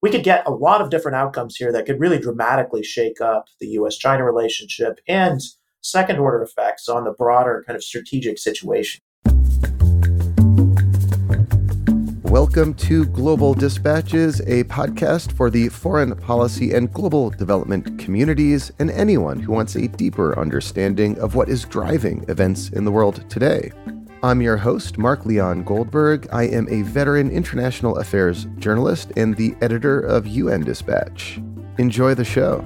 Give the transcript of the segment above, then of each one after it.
we could get a lot of different outcomes here that could really dramatically shake up the US China relationship and second order effects on the broader kind of strategic situation. Welcome to Global Dispatches, a podcast for the foreign policy and global development communities and anyone who wants a deeper understanding of what is driving events in the world today. I'm your host, Mark Leon Goldberg. I am a veteran international affairs journalist and the editor of UN Dispatch. Enjoy the show.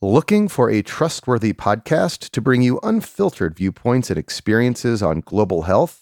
Looking for a trustworthy podcast to bring you unfiltered viewpoints and experiences on global health?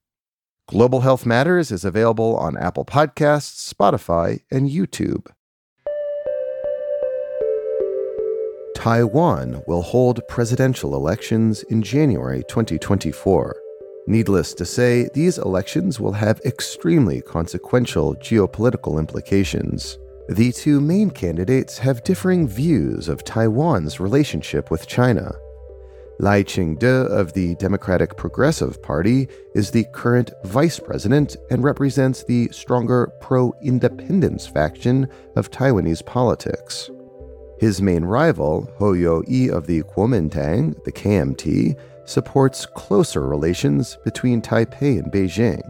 Global Health Matters is available on Apple Podcasts, Spotify, and YouTube. Taiwan will hold presidential elections in January 2024. Needless to say, these elections will have extremely consequential geopolitical implications. The two main candidates have differing views of Taiwan's relationship with China. Lai Ching-te of the Democratic Progressive Party is the current vice president and represents the stronger pro-independence faction of Taiwanese politics. His main rival, Hou Yu-ih of the Kuomintang, the KMT, supports closer relations between Taipei and Beijing.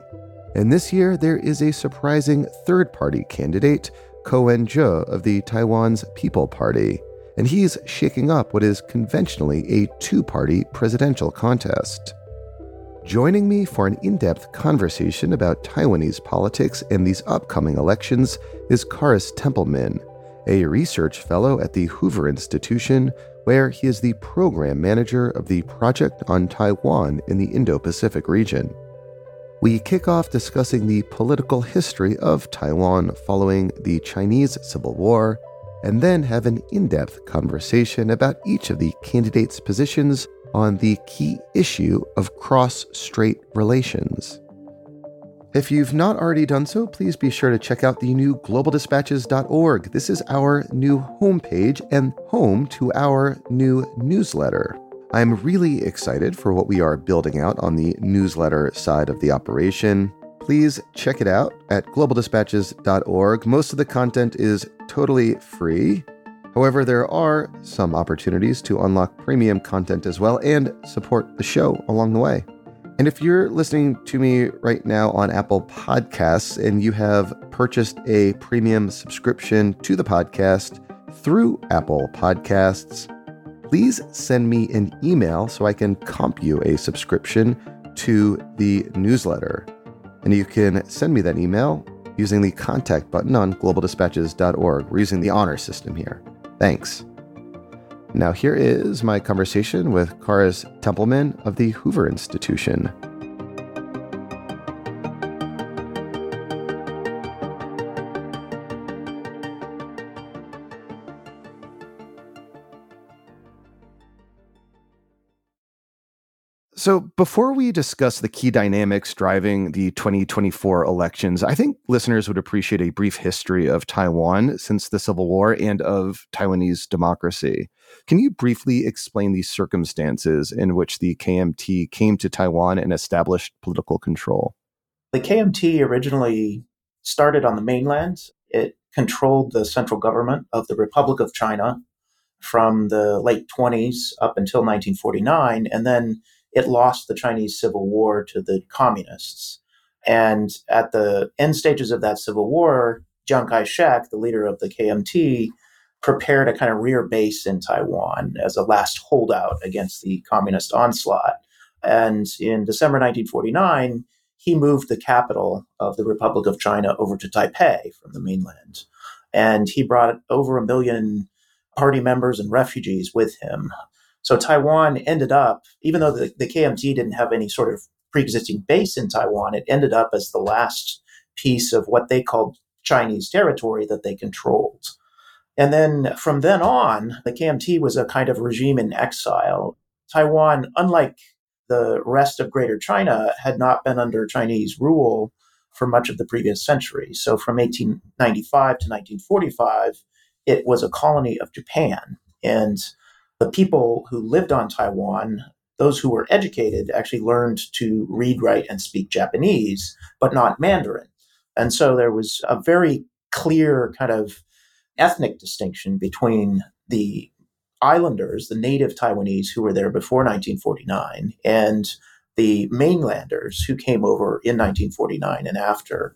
And this year, there is a surprising third party candidate Ko Wen-je of the Taiwan's People Party, and he's shaking up what is conventionally a two party presidential contest. Joining me for an in depth conversation about Taiwanese politics and these upcoming elections is Kharis Templeman, a research fellow at the Hoover Institution, where he is the program manager of the Project on Taiwan in the Indo Pacific region we kick off discussing the political history of Taiwan following the Chinese Civil War, and then have an in depth conversation about each of the candidates' positions on the key issue of cross strait relations. If you've not already done so, please be sure to check out the new globaldispatches.org. This is our new homepage and home to our new newsletter. I'm really excited for what we are building out on the newsletter side of the operation. Please check it out at globaldispatches.org. Most of the content is totally free. However, there are some opportunities to unlock premium content as well and support the show along the way. And if you're listening to me right now on Apple Podcasts and you have purchased a premium subscription to the podcast through Apple Podcasts, please send me an email so I can comp you a subscription to the newsletter. And you can send me that email using the contact button on globaldispatches.org. We're using the honor system here. Thanks. Now, here is my conversation with Kharis Templeman of the Hoover Institution. So, before we discuss the key dynamics driving the 2024 elections, I think listeners would appreciate a brief history of Taiwan since the Civil War and of Taiwanese democracy. Can you briefly explain the circumstances in which the KMT came to Taiwan and established political control? The KMT originally started on the mainland. It controlled the central government of the Republic of China from the late 20s up until 1949, and then it lost the Chinese Civil War to the communists. And at the end stages of that civil war, Chiang Kai shek, the leader of the KMT, prepared a kind of rear base in Taiwan as a last holdout against the communist onslaught. And in December 1949, he moved the capital of the Republic of China over to Taipei from the mainland. And he brought over a million party members and refugees with him So Taiwan ended up, even though the, the KMT didn't have any sort of pre existing base in Taiwan, it ended up as the last piece of what they called Chinese territory that they controlled. And then from then on, the KMT was a kind of regime in exile. Taiwan, unlike the rest of Greater China, had not been under Chinese rule for much of the previous century. So from 1895 to 1945, it was a colony of Japan. And the people who lived on Taiwan, those who were educated, actually learned to read, write, and speak Japanese, but not Mandarin. And so there was a very clear kind of ethnic distinction between the islanders, the native Taiwanese who were there before 1949, and the mainlanders who came over in 1949 and after.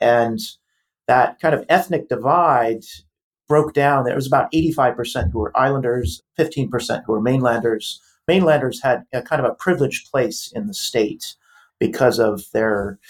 And that kind of ethnic divide broke down. There was about 85% who were islanders, 15% who were mainlanders. Mainlanders had a kind of a privileged place in the state because of their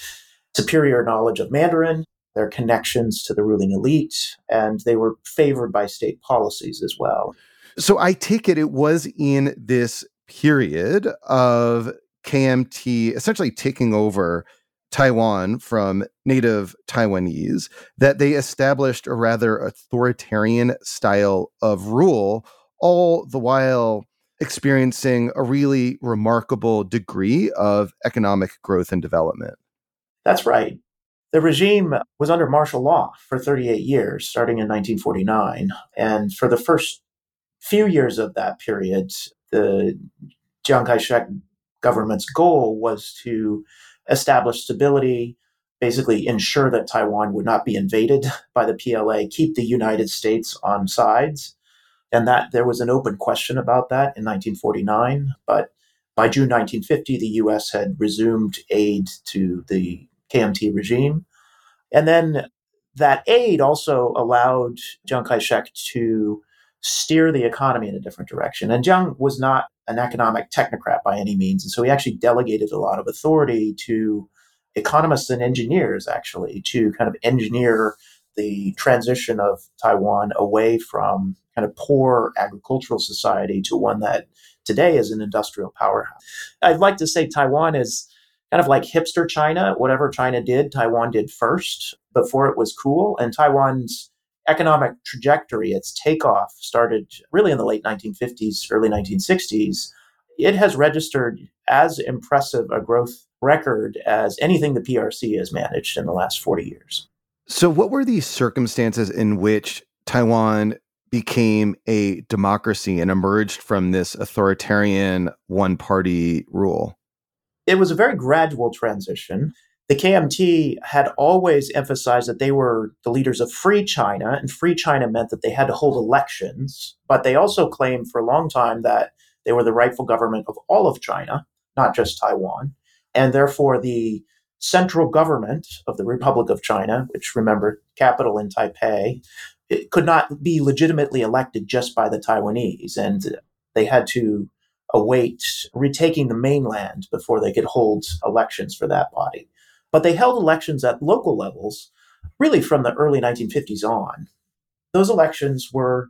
superior knowledge of Mandarin, their connections to the ruling elite, and they were favored by state policies as well. So I take it it was in this period of KMT essentially taking over Taiwan from native Taiwanese that they established a rather authoritarian style of rule, all the while experiencing a really remarkable degree of economic growth and development. That's right. The regime was under martial law for 38 years, starting in 1949. And for the first few years of that period, the Chiang Kai shek government's goal was to establish stability, basically ensure that Taiwan would not be invaded by the PLA, keep the United States on sides. And that there was an open question about that in 1949. But by June 1950, the US had resumed aid to the KMT regime. And then that aid also allowed Chiang Kai shek to steer the economy in a different direction. And Jiang was not an economic technocrat by any means. And so he actually delegated a lot of authority to economists and engineers, actually, to kind of engineer the transition of Taiwan away from kind of poor agricultural society to one that today is an industrial powerhouse. I'd like to say Taiwan is kind of like hipster China. Whatever China did, Taiwan did first before it was cool. And Taiwan's economic trajectory, its takeoff, started really in the late 1950s, early 1960s. It has registered as impressive a growth record as anything the PRC has managed in the last 40 years. So, what were the circumstances in which Taiwan became a democracy and emerged from this authoritarian one party rule? It was a very gradual transition. The KMT had always emphasized that they were the leaders of free China, and free China meant that they had to hold elections. But they also claimed for a long time that they were the rightful government of all of China, not just Taiwan. And therefore, the central government of the Republic of China, which remember, capital in Taipei, could not be legitimately elected just by the Taiwanese. And they had to await retaking the mainland before they could hold elections for that body. But they held elections at local levels really from the early 1950s on. Those elections were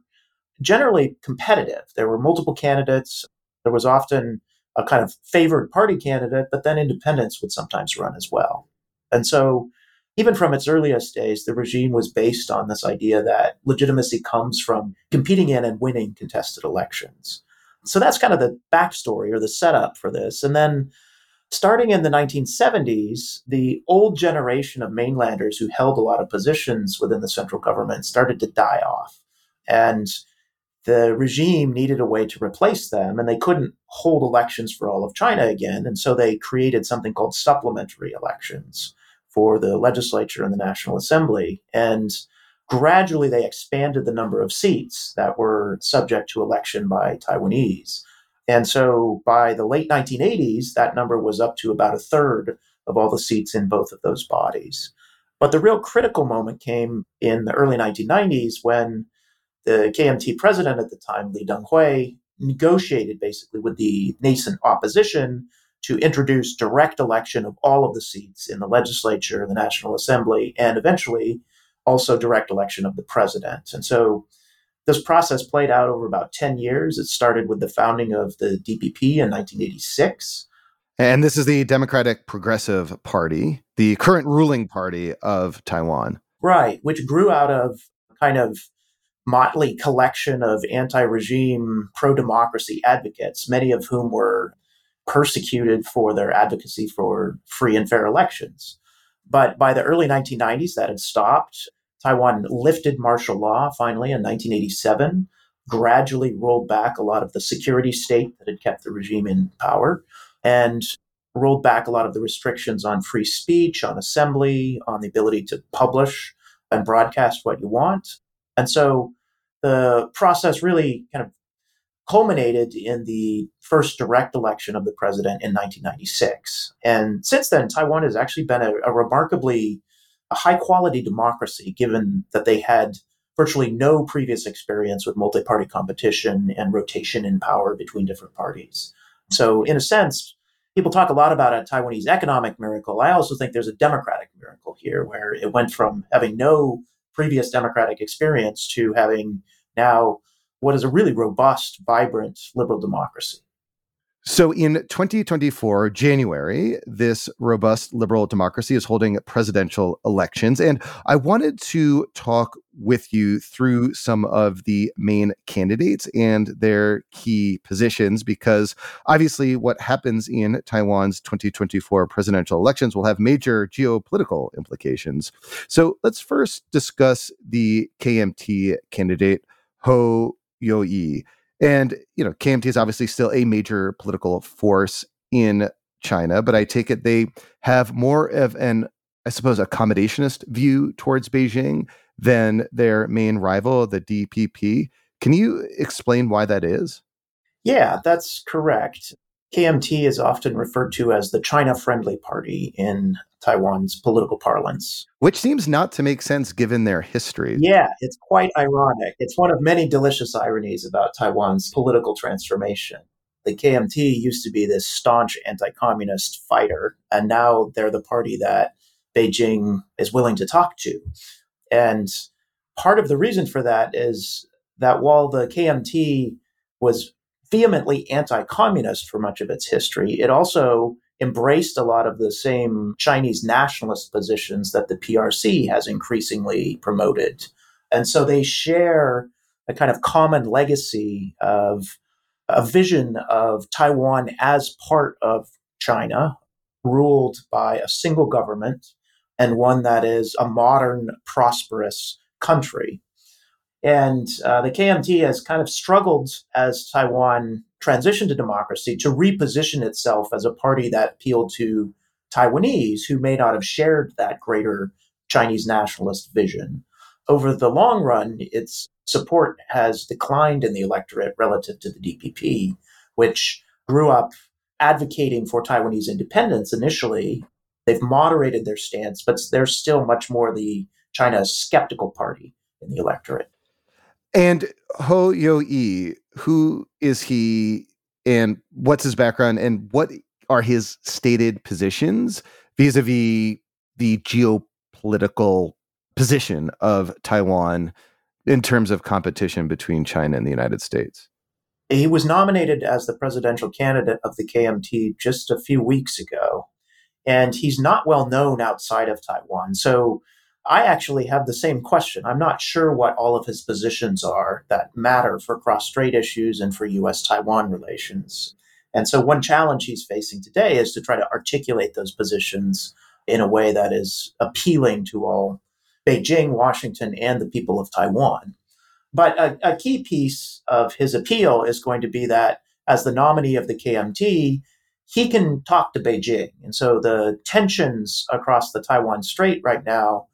generally competitive. There were multiple candidates. There was often a kind of favored party candidate, but then independents would sometimes run as well. And so, even from its earliest days, the regime was based on this idea that legitimacy comes from competing in and winning contested elections. So that's kind of the backstory or the setup for this. And then starting in the 1970s, the old generation of mainlanders who held a lot of positions within the central government started to die off. And the regime needed a way to replace them, and they couldn't hold elections for all of China again. And so they created something called supplementary elections for the legislature and the National Assembly. And gradually they expanded the number of seats that were subject to election by Taiwanese. And so by the late 1980s, that number was up to about a third of all the seats in both of those bodies. But the real critical moment came in the early 1990s when the KMT president at the time, Lee Teng-hui, negotiated basically with the nascent opposition to introduce direct election of all of the seats in the legislature, the National Assembly, and eventually also direct election of the president. And so this process played out over about 10 years. It started with the founding of the DPP in 1986. And this is the Democratic Progressive Party, the current ruling party of Taiwan. Right, which grew out of kind of motley collection of anti regime, pro democracy advocates, many of whom were persecuted for their advocacy for free and fair elections. But by the early 1990s, that had stopped. Taiwan lifted martial law finally in 1987, gradually rolled back a lot of the security state that had kept the regime in power, and rolled back a lot of the restrictions on free speech, on assembly, on the ability to publish and broadcast what you want. And so the process really kind of culminated in the first direct election of the president in 1996. And since then, Taiwan has actually been a, a remarkably a high quality democracy, given that they had virtually no previous experience with multi party competition and rotation in power between different parties. So, in a sense, people talk a lot about a Taiwanese economic miracle. I also think there's a democratic miracle here, where it went from having no previous democratic experience to having now what is a really robust, vibrant liberal democracy. So in 2024, January, this robust liberal democracy is holding presidential elections. And I wanted to talk with you through some of the main candidates and their key positions, because obviously what happens in Taiwan's 2024 presidential elections will have major geopolitical implications. So let's first discuss the KMT candidate, Hou Yu-ih. And, you know, KMT is obviously still a major political force in China, but I take it they have more of an, I suppose, accommodationist view towards Beijing than their main rival, the DPP. Can you explain why that is? Yeah, that's correct. KMT is often referred to as the China friendly party in Taiwan's political parlance. Which seems not to make sense given their history. Yeah, it's quite ironic. It's one of many delicious ironies about Taiwan's political transformation. The KMT used to be this staunch anti communist fighter, and now they're the party that Beijing is willing to talk to. And part of the reason for that is that while the KMT was vehemently anti communist for much of its history, it also embraced a lot of the same Chinese nationalist positions that the PRC has increasingly promoted. And so they share a kind of common legacy of a vision of Taiwan as part of China, ruled by a single government and one that is a modern, prosperous country. And uh, the KMT has kind of struggled as Taiwan transitioned to democracy to reposition itself as a party that appealed to Taiwanese who may not have shared that greater Chinese nationalist vision. Over the long run, its support has declined in the electorate relative to the DPP, which grew up advocating for Taiwanese independence initially. They've moderated their stance, but they're still much more the China skeptical party in the electorate. And Hou Yu-ih, who is he and what's his background and what are his stated positions vis-a-vis the geopolitical position of Taiwan in terms of competition between China and the United States? He was nominated as the presidential candidate of the KMT just a few weeks ago, and he's not well known outside of Taiwan. So I actually have the same question. I'm not sure what all of his positions are that matter for cross strait issues and for US Taiwan relations. And so, one challenge he's facing today is to try to articulate those positions in a way that is appealing to all Beijing, Washington, and the people of Taiwan. But a, a key piece of his appeal is going to be that as the nominee of the KMT, he can talk to Beijing. And so the tensions across the Taiwan Strait right now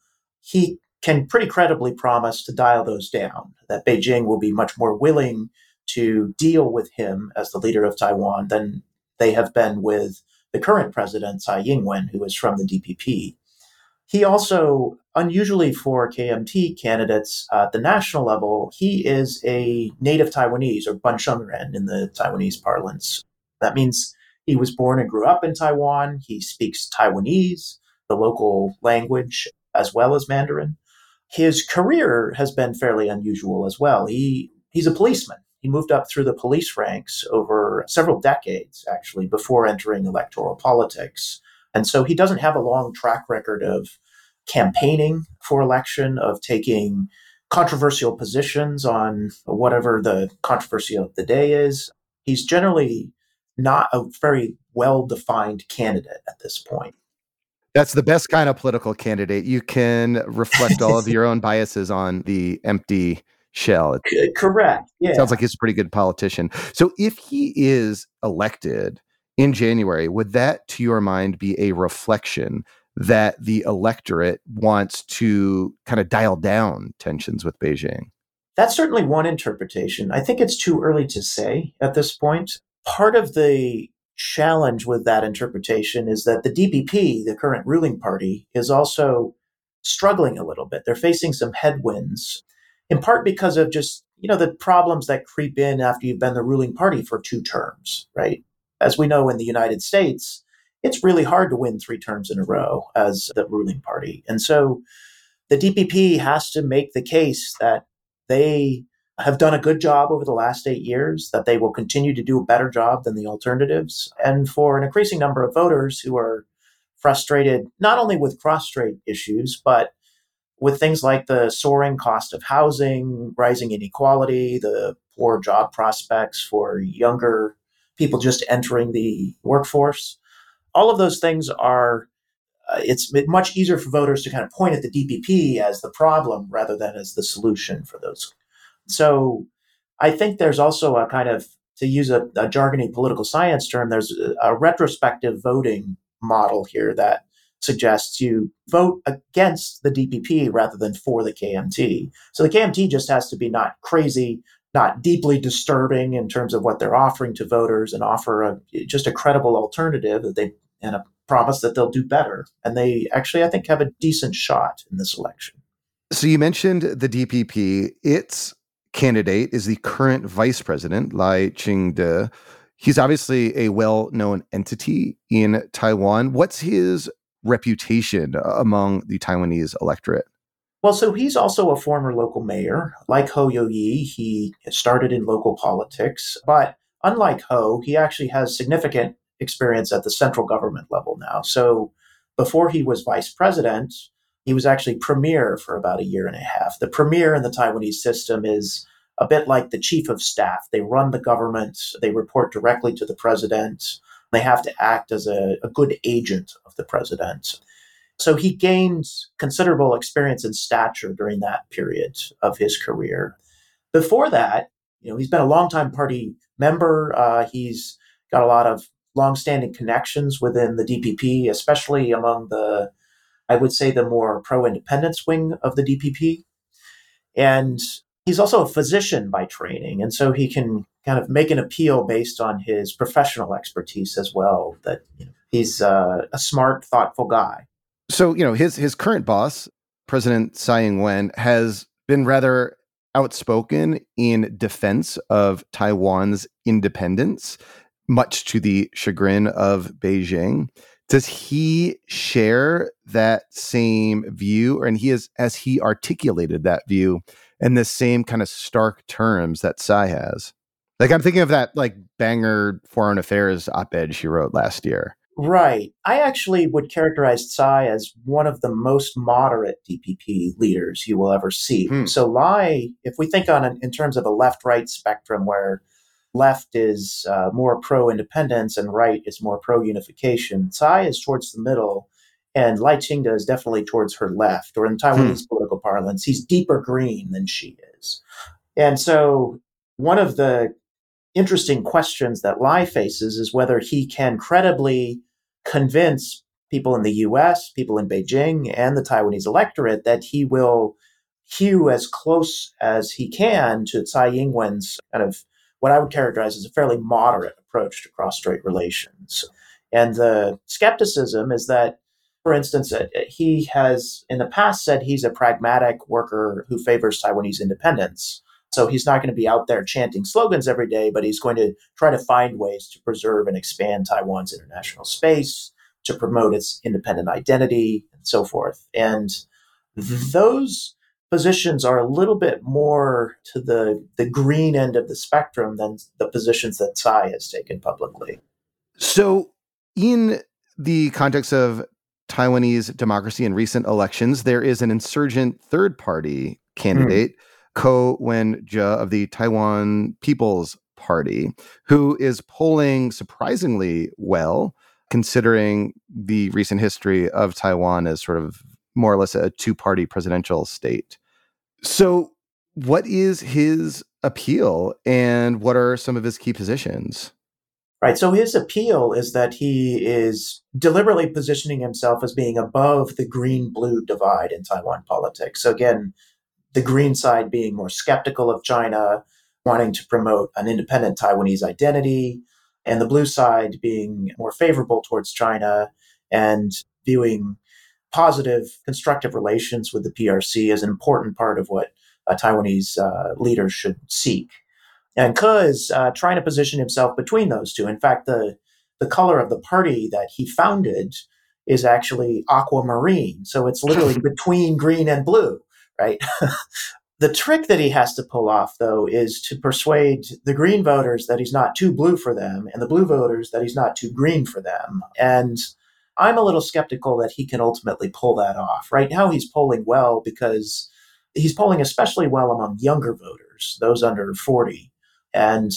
he can pretty credibly promise to dial those down, that Beijing will be much more willing to deal with him as the leader of Taiwan than they have been with the current president, Tsai Ing wen, who is from the DPP. He also, unusually for KMT candidates at the national level, he is a native Taiwanese or Ban Shengren in the Taiwanese parlance. That means he was born and grew up in Taiwan. He speaks Taiwanese, the local language, as well as Mandarin. his career has been fairly unusual as well. He he's a policeman. He moved up through the police ranks over several decades, actually, before entering electoral politics. And so he doesn't have a long track record of campaigning for election, of taking controversial positions on whatever the controversy of the day is. He's generally not a very well defined candidate at this point. That's the best kind of political candidate. You can reflect all of your own biases on the empty shell. Correct. Yeah. Sounds like he's a pretty good politician. So if he is elected in January, would that, to your mind, be a reflection that the electorate wants to kind of dial down tensions with Beijing? That's certainly one interpretation. I think it's too early to say at this point. Part of the challenge with that interpretation is that the DPP, the current ruling party, is also struggling a little bit. They're facing some headwinds, in part because of just, you know, the problems that creep in after you've been the ruling party for two terms, right? As we know in the United States, it's really hard to win three terms in a row as the ruling party. And so the DPP has to make the case that they have done a good job over the last eight years, that they will continue to do a better job than the alternatives. And for an increasing number of voters who are frustrated not only with cross strait issues, but with things like the soaring cost of housing, rising inequality, the poor job prospects for younger people just entering the workforce all of those things are uh, it's much easier for voters to kind of point at the DPP as the problem rather than as the solution for those. So I think there's also a kind of, to use a, a jargony political science term, there's a, a retrospective voting model here that suggests you vote against the DPP rather than for the KMT. So the KMT just has to be not crazy, not deeply disturbing in terms of what they're offering to voters and offer a, just a credible alternative that they and a promise that they'll do better. And they actually, I think, have a decent shot in this election. So you mentioned the DPP. Its candidate is the current vice president, Lai Ching-te. He's obviously a well-known entity in Taiwan. What's his reputation among the Taiwanese electorate? Well, so he's also a former local mayor. Like Hou Yu-ih, he started in local politics, but unlike Hou, he actually has significant experience at the central government level now. So before he was vice president, he was actually premier for about a year and a half. The premier in the Taiwanese system is a bit like the chief of staff. They run the government, they report directly to the president, they have to act as a, a good agent of the president. So he gained considerable experience and stature during that period of his career. Before that, you know, he's been a longtime party member. Uh, he's got a lot of longstanding connections within the DPP, especially among the, I would say, the more pro independence wing of the DPP. And he's also a physician by training. And so he can kind of make an appeal based on his professional expertise as well, that you know, he's uh, a smart, thoughtful guy. So, you know, his, his current boss, President Tsai Ing wen, has been rather outspoken in defense of Taiwan's independence much to the chagrin of Beijing. Does he share that same view, and he is as he articulated that view in the same kind of stark terms that Tsai has? Like I'm thinking of that like banger foreign affairs op-ed she wrote last year. Right. I actually would characterize Tsai as one of the most moderate DPP leaders you will ever see. Hmm. So Lai, if we think on an, in terms of a left-right spectrum where left is uh, more pro independence and right is more pro unification. Tsai is towards the middle, and Lai Ching-te is definitely towards her left, or in Taiwanese hmm. political parlance, he's deeper green than she is. And so, one of the interesting questions that Lai faces is whether he can credibly convince people in the US, people in Beijing, and the Taiwanese electorate that he will hew as close as he can to Tsai Ing wen's kind of what I would characterize as a fairly moderate approach to cross strait relations. And the skepticism is that, for instance, uh, he has in the past said he's a pragmatic worker who favors Taiwanese independence. So he's not going to be out there chanting slogans every day, but he's going to try to find ways to preserve and expand Taiwan's international space, to promote its independent identity, and so forth. And those positions are a little bit more to the, the green end of the spectrum than the positions that Tsai has taken publicly. So, in the context of Taiwanese democracy in recent elections, there is an insurgent third party candidate, mm. Ko Wen Je of the Taiwan People's Party, who is polling surprisingly well, considering the recent history of Taiwan as sort of more or less a two party presidential state. So, what is his appeal and what are some of his key positions? Right. So his appeal is that he is deliberately positioning himself as being above the green blue divide in Taiwan politics. So again, the green side being more skeptical of China, wanting to promote an independent Taiwanese identity, and the blue side being more favorable towards China and viewing positive, constructive relations with the PRC is an important part of what Taiwanese uh, leaders should seek. And Ke is uh, trying to position himself between those two. In fact, the the color of the party that he founded is actually aquamarine. So it's literally between green and blue, right? the trick that he has to pull off, though, is to persuade the green voters that he's not too blue for them and the blue voters that he's not too green for them. And I'm a little skeptical that he can ultimately pull that off. Right now, he's polling well because he's polling especially well among younger voters, those under 40. And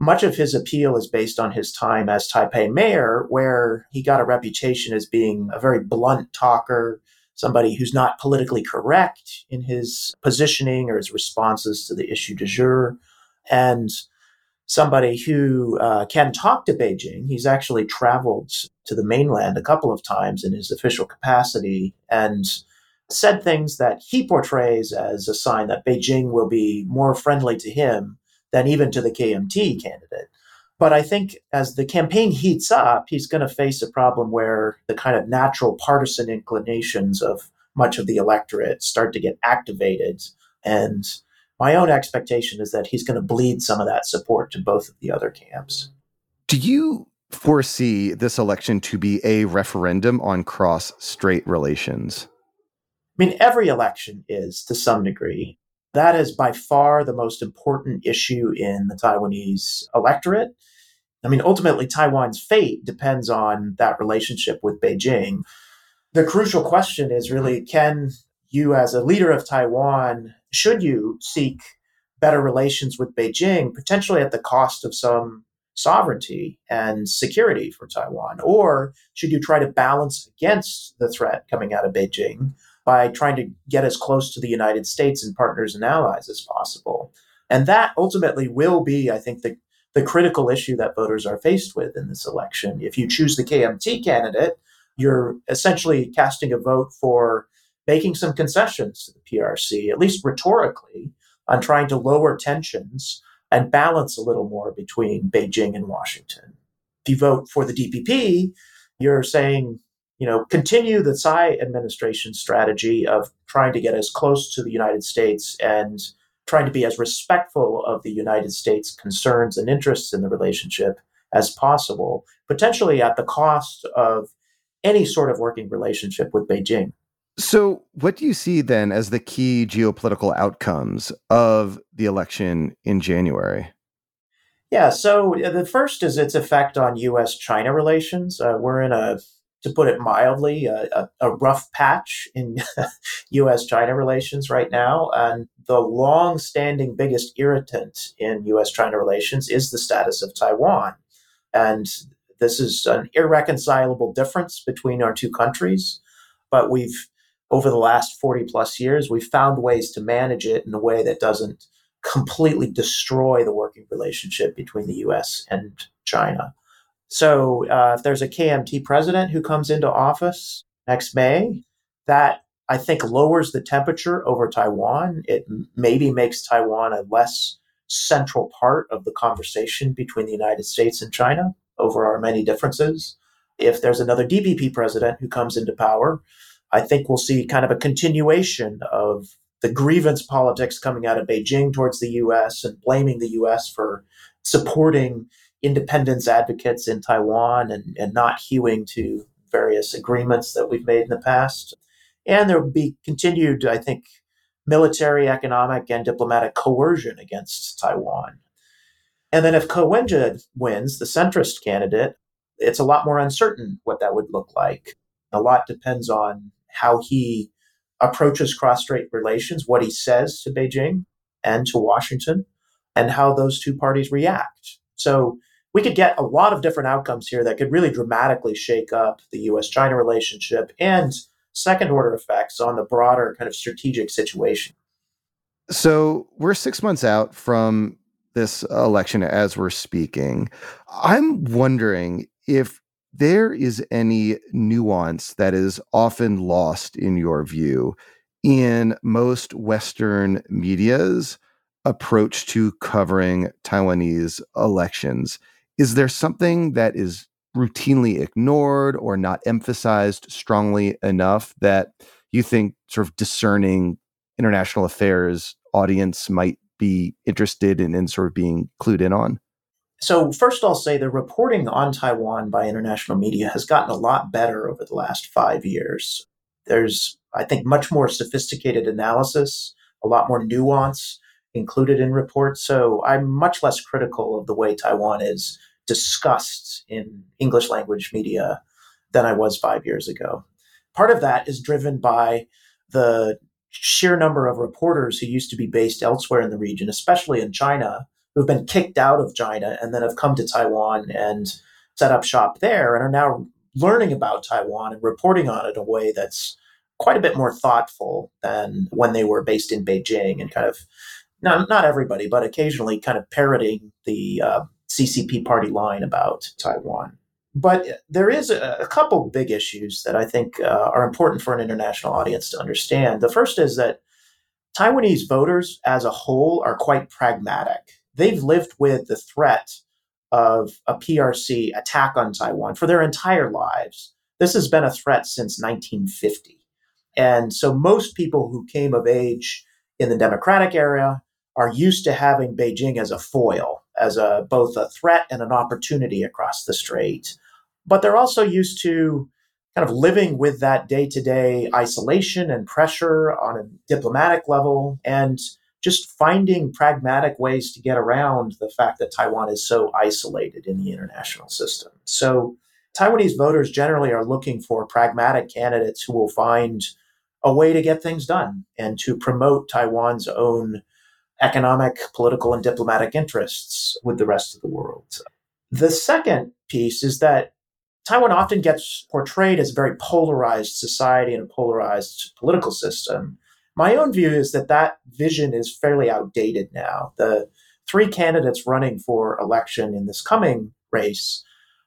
much of his appeal is based on his time as Taipei mayor, where he got a reputation as being a very blunt talker, somebody who's not politically correct in his positioning or his responses to the issue du jour, and somebody who uh, can talk to Beijing. He's actually traveled to the mainland a couple of times in his official capacity and said things that he portrays as a sign that Beijing will be more friendly to him than even to the KMT candidate. But I think as the campaign heats up, he's going to face a problem where the kind of natural partisan inclinations of much of the electorate start to get activated. And my own expectation is that he's going to bleed some of that support to both of the other camps. Do you foresee this election to be a referendum on cross strait relations? I mean, every election is to some degree. That is by far the most important issue in the Taiwanese electorate. I mean, ultimately, Taiwan's fate depends on that relationship with Beijing. The crucial question is really can you, as a leader of Taiwan, should you seek better relations with Beijing, potentially at the cost of some sovereignty and security for Taiwan? Or should you try to balance against the threat coming out of Beijing by trying to get as close to the United States and partners and allies as possible. And that ultimately will be, I think, the, the critical issue that voters are faced with in this election. If you choose the KMT candidate, you're essentially casting a vote for making some concessions to the PRC, at least rhetorically, on trying to lower tensions and balance a little more between Beijing and Washington. If you vote for the DPP, you're saying you know, continue the Tsai administration strategy of trying to get as close to the United States and trying to be as respectful of the United States' concerns and interests in the relationship as possible, potentially at the cost of any sort of working relationship with Beijing. So, what do you see then as the key geopolitical outcomes of the election in January? Yeah, so the first is its effect on US China relations. Uh, we're in a to put it mildly, a, a, a rough patch in U.S. China relations right now. And the long standing biggest irritant in U.S. China relations is the status of Taiwan. And this is an irreconcilable difference between our two countries. But we've, over the last 40 plus years, we've found ways to manage it in a way that doesn't completely destroy the working relationship between the US and China. So uh, if there's a KMT president who comes into office next May, that I think lowers the temperature over Taiwan. It maybe makes Taiwan a less central part of the conversation between the United States and China over our many differences. If there's another DPP president who comes into power, I think we'll see kind of a continuation of the grievance politics coming out of Beijing towards the US and blaming the US for supporting independence advocates in Taiwan and, and not hewing to various agreements that we've made in the past. And there will be continued, I think, military, economic, and diplomatic coercion against Taiwan. And then if Ko Wen-je wins, the centrist candidate, it's a lot more uncertain what that would look like. A lot depends on how he approaches cross-strait relations, what he says to Beijing and to Washington, and how those two parties react. So we could get a lot of different outcomes here that could really dramatically shake up the US China relationship and second order effects on the broader kind of strategic situation. So we're six months out from this election as we're speaking. I'm wondering if there is any nuance that is often lost in your view in most Western media's approach to covering Taiwanese elections. Is there something that is routinely ignored or not emphasized strongly enough that you think sort of discerning international affairs audience might be interested in, in sort of being clued in on? So, first, I'll say the reporting on Taiwan by international media has gotten a lot better over the last five years. There's, I think, much more sophisticated analysis, a lot more nuance included in reports. So, I'm much less critical of the way Taiwan is discussed in English language media than I was five years ago. Part of that is driven by the sheer number of reporters who used to be based elsewhere in the region, especially in China, who've been kicked out of China and then have come to Taiwan and set up shop there and are now learning about Taiwan and reporting on it in a way that's quite a bit more thoughtful than when they were based in Beijing and kind of not not everybody, but occasionally kind of parroting the uh, CCP party line about Taiwan. But there is a, a couple big issues that I think uh, are important for an international audience to understand. The first is that Taiwanese voters as a whole are quite pragmatic. They've lived with the threat of a PRC attack on Taiwan for their entire lives. This has been a threat since 1950. And so most people who came of age in the democratic era are used to having Beijing as a foil, as a both a threat and an opportunity across the strait but they're also used to kind of living with that day to day isolation and pressure on a diplomatic level and just finding pragmatic ways to get around the fact that Taiwan is so isolated in the international system. So, Taiwanese voters generally are looking for pragmatic candidates who will find a way to get things done and to promote Taiwan's own economic, political, and diplomatic interests with the rest of the world. The second piece is that Taiwan often gets portrayed as a very polarized society and a polarized political system. My own view is that that vision is fairly outdated now. The three candidates running for election in this coming race,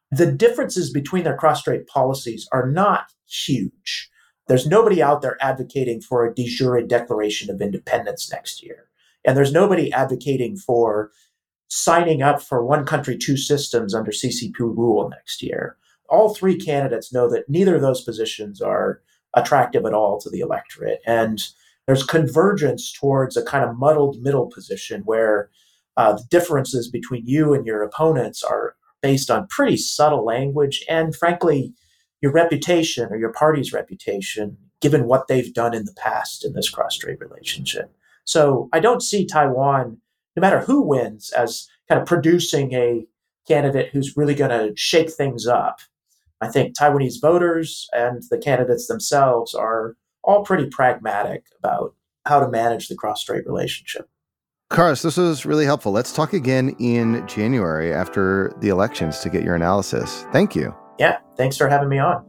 the differences between their cross strait policies are not huge. There's nobody out there advocating for a de jure declaration of independence next year. And there's nobody advocating for signing up for one country, two systems under CCP rule next year all three candidates know that neither of those positions are attractive at all to the electorate. And there's convergence towards a kind of muddled middle position where uh, the differences between you and your opponents are based on pretty subtle language and, frankly, your reputation or your party's reputation, given what they've done in the past in this cross strait relationship. So I don't see Taiwan, no matter who wins, as kind of producing a candidate who's really going to shake things up. I think Taiwanese voters and the candidates themselves are all pretty pragmatic about how to manage the cross strait relationship. Kharis, this was really helpful. Let's talk again in January after the elections to get your analysis. Thank you. Yeah, thanks for having me on.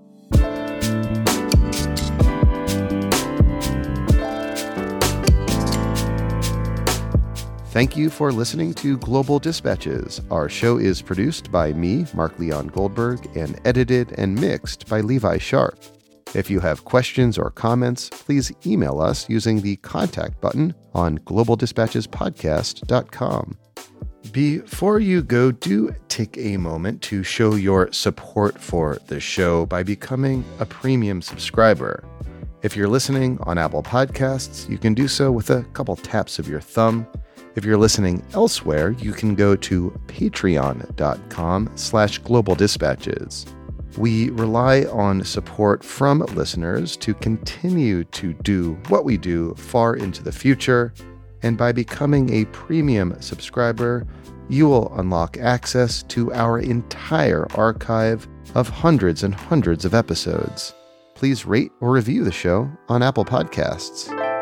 Thank you for listening to Global Dispatches. Our show is produced by me, Mark Leon Goldberg, and edited and mixed by Levi Sharp. If you have questions or comments, please email us using the contact button on globaldispatchespodcast.com. Before you go, do take a moment to show your support for the show by becoming a premium subscriber. If you're listening on Apple Podcasts, you can do so with a couple taps of your thumb. If you're listening elsewhere, you can go to patreon.com slash global dispatches. We rely on support from listeners to continue to do what we do far into the future. And by becoming a premium subscriber, you will unlock access to our entire archive of hundreds and hundreds of episodes. Please rate or review the show on Apple Podcasts.